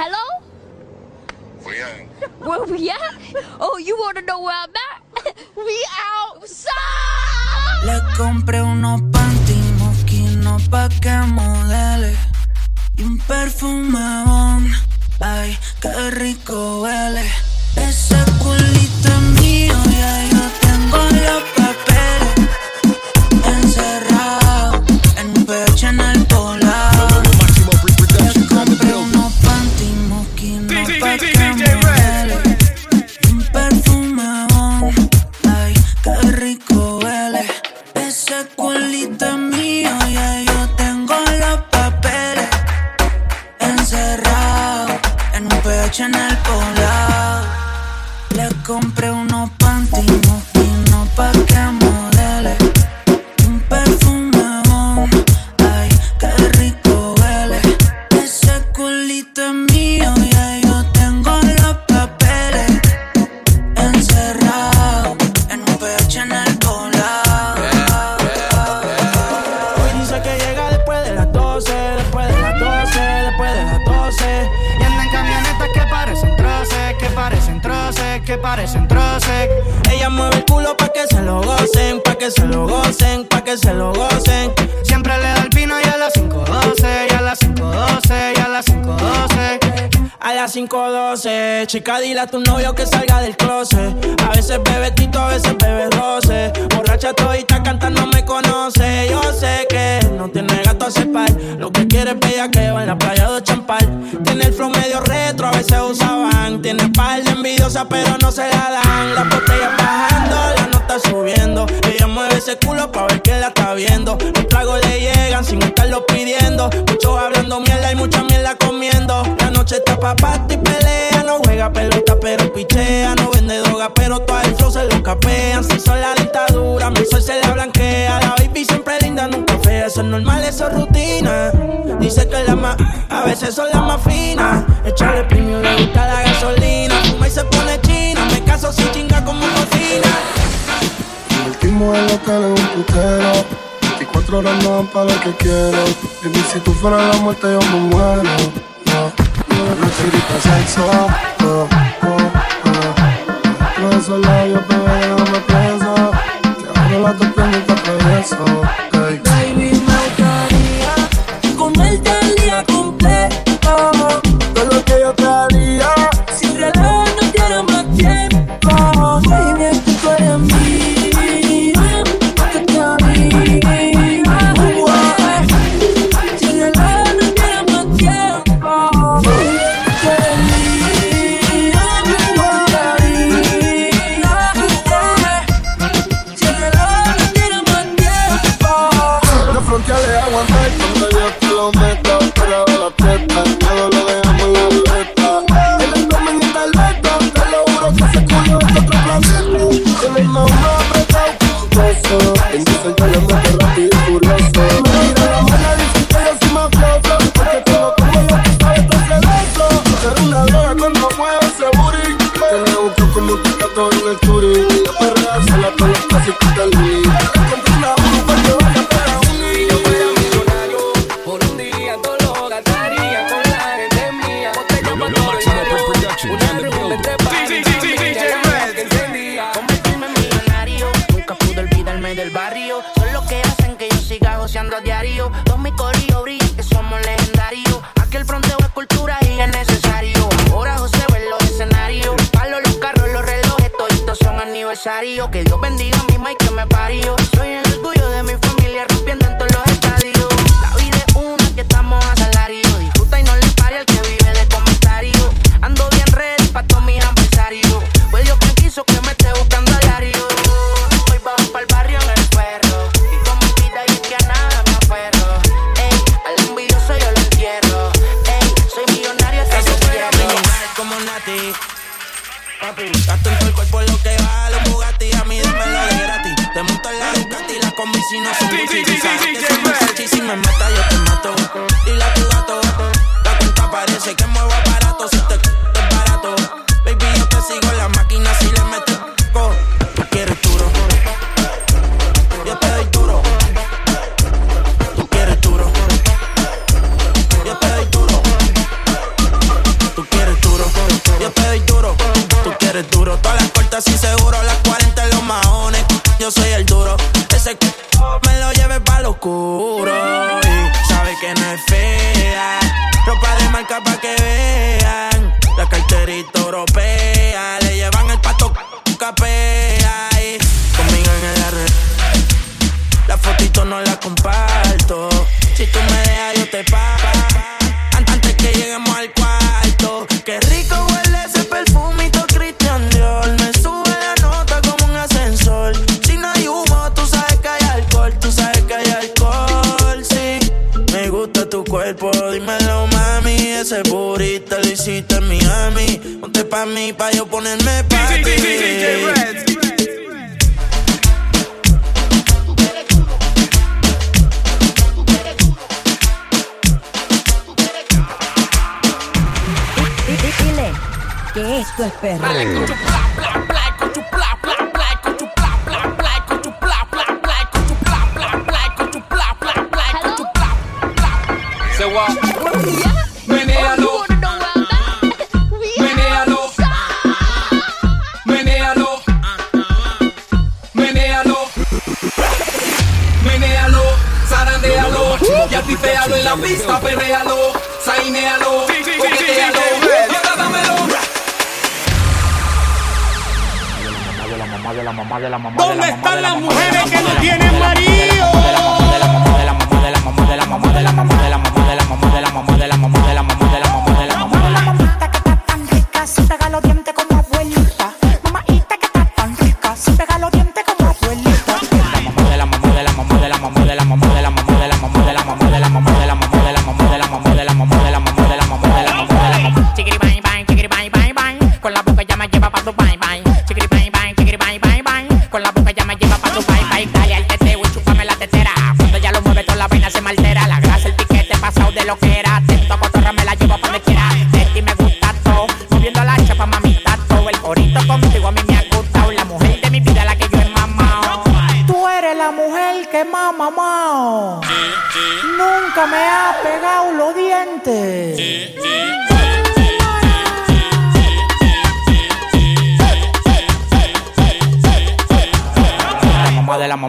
Hello? We out. Where we at? Oh, you want to know where I'm at? We outside. Le compré unos panty pa' que modele y un perfume Ay, qué rico huele ese culito. watching out la 512. Chica, dile a tu novio que salga del closet. A veces bebe tito, a veces bebe roce. Borracha todita cantando me conoce. Yo sé que no tiene gato a cepar. Lo que quiere es bella que va en la playa de champal. Tiene el flow medio retro, a veces usaban. Tiene par envidiosa, pero no se la dan. Las botellas bajando está subiendo. Ella mueve ese culo pa' ver que la está viendo. Los tragos le llegan sin estarlo pidiendo. Muchos hablando mierda y mucha mierda comiendo. La noche está pa' y pelea. No juega pelota, pero pichea. No vende droga, pero todo el flow se lo capean. Si son la dictadura, mi sol se la blanquea. La baby siempre linda, nunca fea. Eso es normal, eso es rutina. Dice que la más, a veces son las más finas. Echarle para lo que quiero. Baby, si tú fueras la muerte, yo me muero. No, no, no, sexo. No, no, no, no, no, no, no, no, no, diario. si no soy Si me mata yo te agua. Menéalo. Menéalo. Menéalo. Menéalo. Menéalo. Zarandealo. Y artiféalo en la pista, perréalo. Sainealo. Coquetealo. dámelo. De la mamá, de la mamá, de la mamá.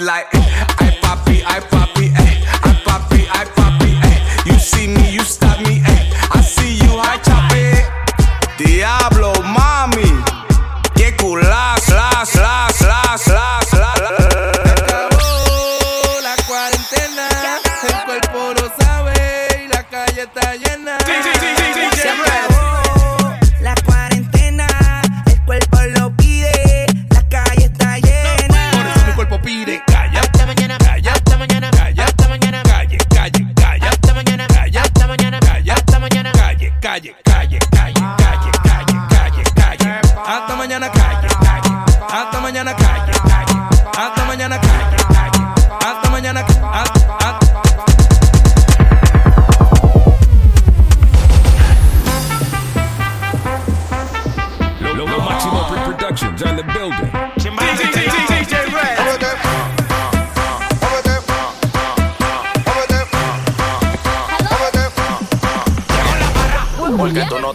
like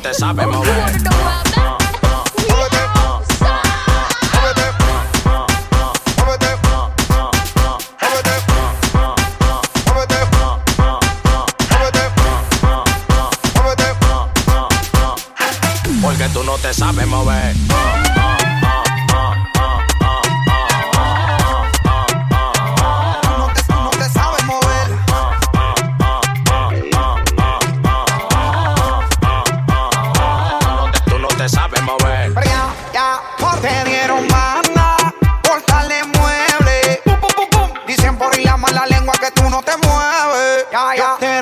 te sabe fire.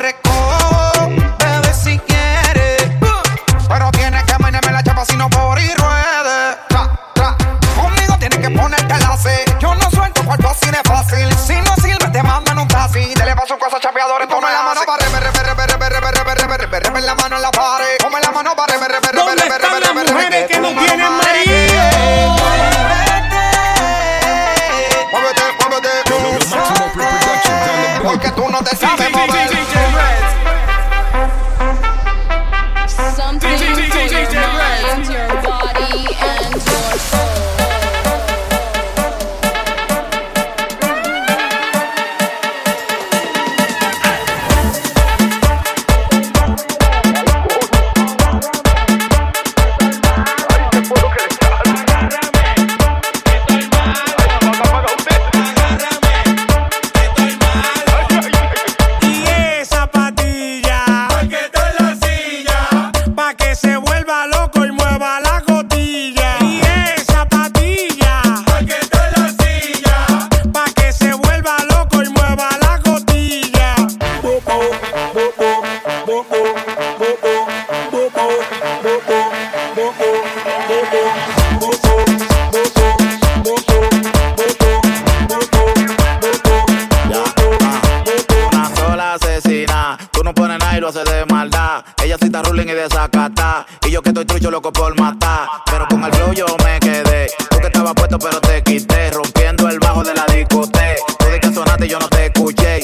lo hace. Ella cita ruling y desacata. Y yo que estoy trucho loco por matar. Pero con el flow yo me quedé. Tú que estabas puesto pero te quité. Rompiendo el bajo de la discoteca. Tú de que sonaste y yo no te escuché.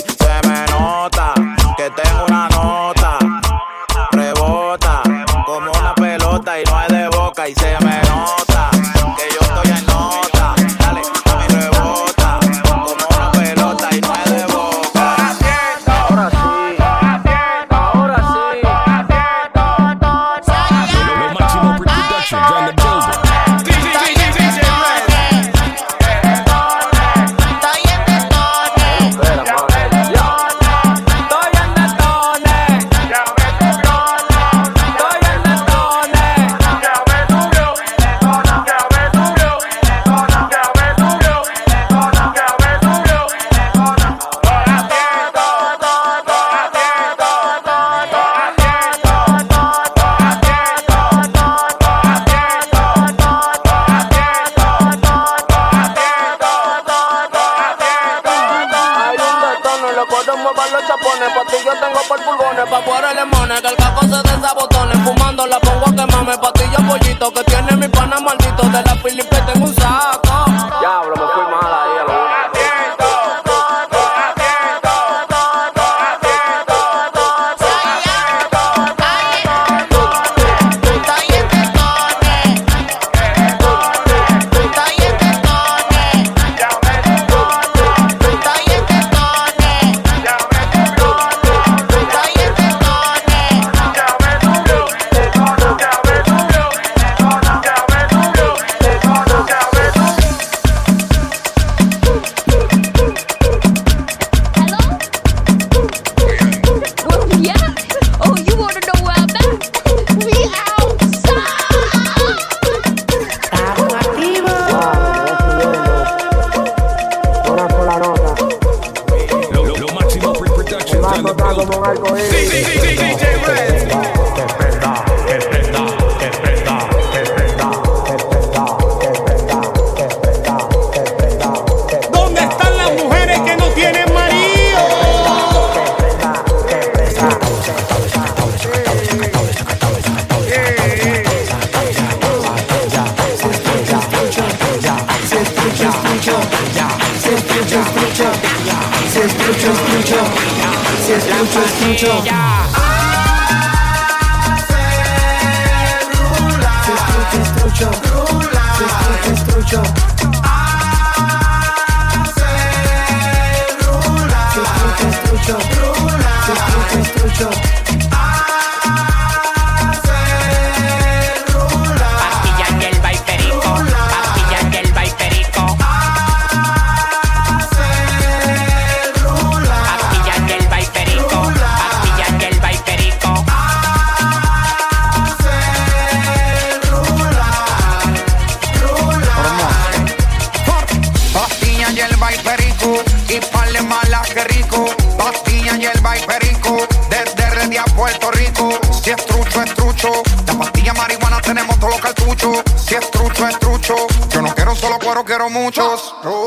pero muchos. Oh.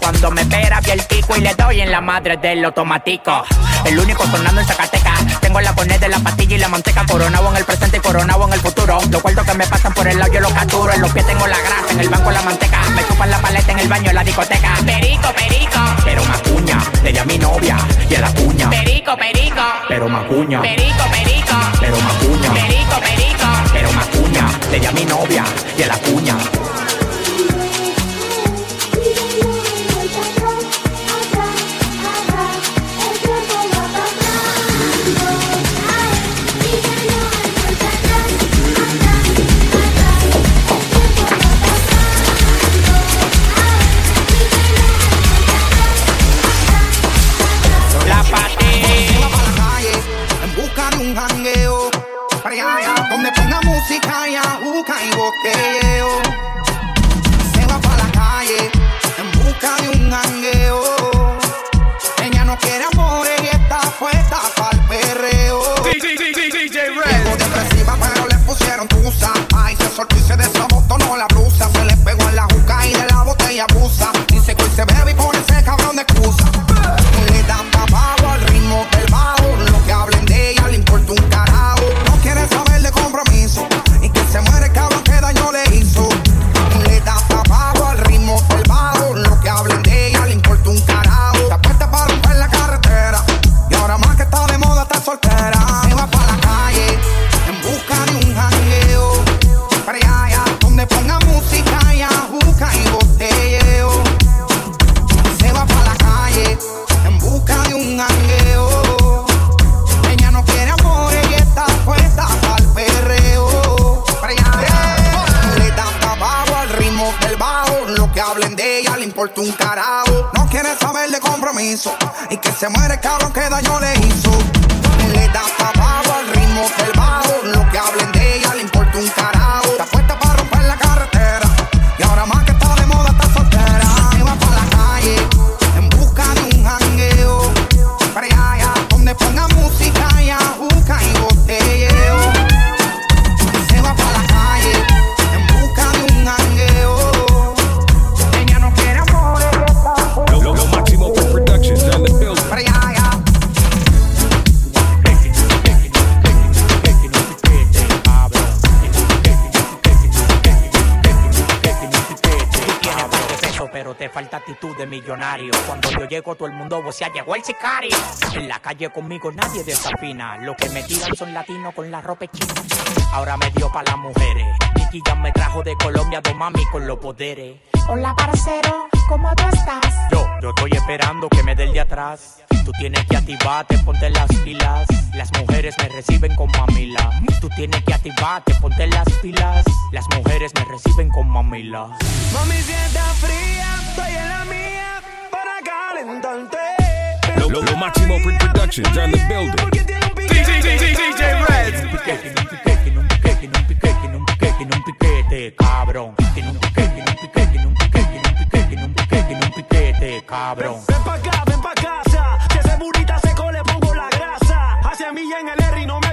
Cuando me pera bien el pico y le doy en la madre del automático. El único sonando en Zacatecas. Tengo la cornet de la pastilla y la manteca. Coronado en el presente y coronado en el futuro. Los cuartos que me pasan por el lado yo los capturo. En los pies tengo la grasa, en el banco la manteca. Me chupan la paleta en el baño en la discoteca. Perico, perico. Pero macuña, le di a mi novia y a la cuña. Perico, perico. Pero macuña. Perico, perico. Pero macuña. Perico, perico. Pero macuña, le di a mi novia y a la cuña. Actitud de millonario. Cuando yo llego, todo el mundo vocea, llegó el sicario. En la calle conmigo nadie desafina. Lo que me tiran son latinos con la ropa china. Ahora me dio pa' las mujeres. Nicky ya me trajo de Colombia, dos mami con los poderes. Hola, parcero, ¿cómo tú estás? Yo, yo estoy esperando que me dé el de atrás. Tú tienes que activarte, ponte las pilas. Las mujeres me reciben con mamila. Tú tienes que activarte, ponte las pilas. Las mujeres me reciben con mamila. Mami, si estás fría, estoy en la mía para calentarte. Lo, lo, lo Máximo Productions on the building. DJ Red. Tiene un piquete, tiene un piquete, tiene un piquete, tiene un piquete, cabrón. Tiene un piquete, tiene un piquete, tiene un piquete, tiene un piquete, tiene un piquete, tiene un piquete, cabrón. Ven pa' acá, ven pa' casa. Mí en el R y no me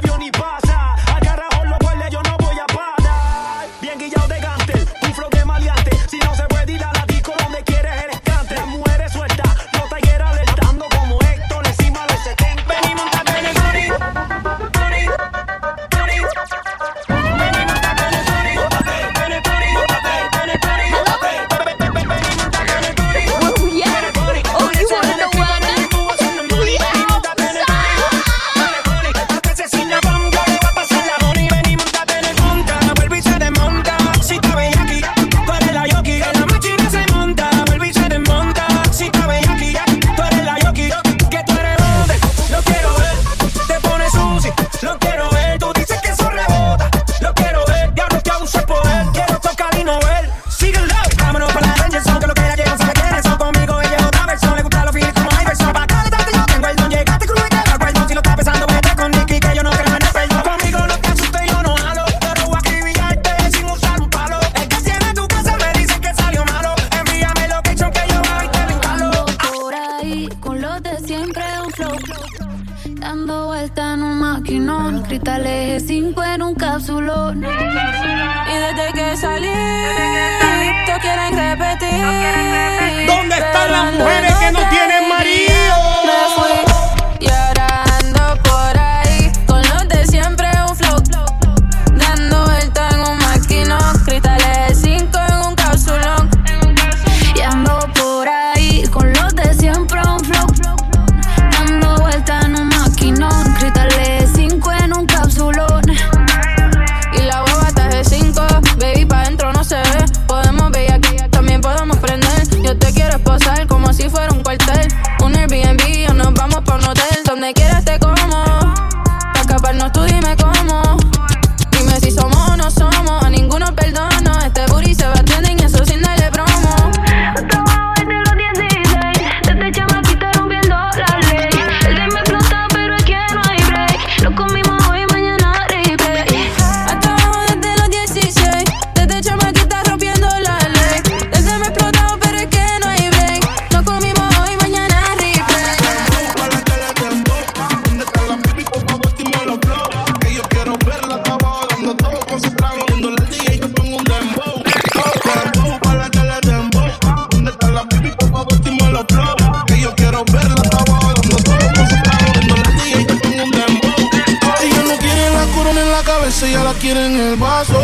maquinón. Cristal eje 5 en un cápsulón. Y desde que salí, no quieren repetir. ¿Dónde están las mujeres que no tienen marido? Tiren el vaso.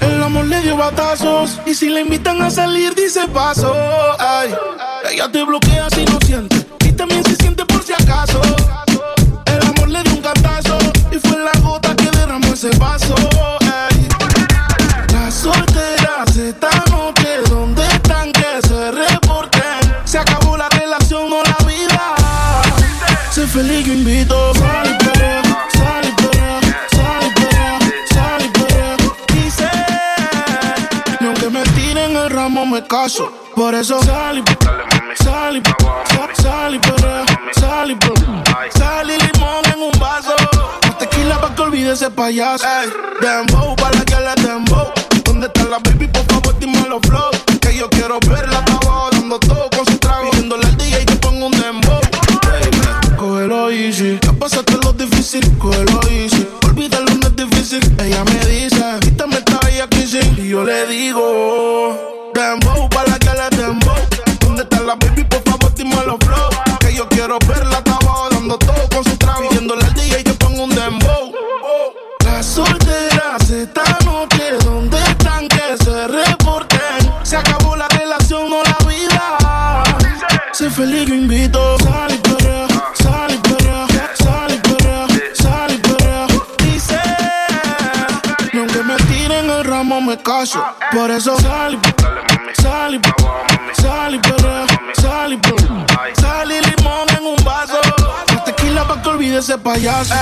El amor le dio batazos. Y si le invitan a salir, dice paso. Ay, ella te bloquea si no siente. Y también se siente por si acaso. El amor le dio un cantazo. Y fue la gota que derramó ese vaso. Por eso sal y sal y sal, y sal y. Sal y limón en un vaso. Más tequila pa' que olvide ese payaso. Dembow, para que le dembow. ¿Dónde está la baby? Por favor, dime los flow. Que yo quiero verla, abajo dando todo con su trago. Viéndole al DJ que pongo un dembow. Baby, Cógelo easy, ya pasaste lo difícil, cógelo easy. Olvídalo, no es difícil. Ella me dice, quítame esta bella kissing. Y yo le digo, Feliz, yo invito. Sal y perrea, sal y perrea, sal y perrea, sal y perrea. Dice, ni aunque me tiren el ramo me caso. Por eso sal y sal y sal y perrea, sal y perrea. Sal y limón en un vaso. Tequila pa' que olvide ese payaso.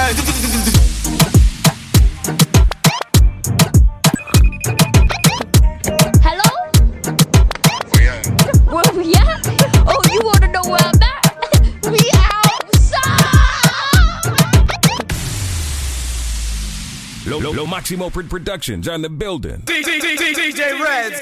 Low, low, low Maximo Productions on the building. DJ, Reds.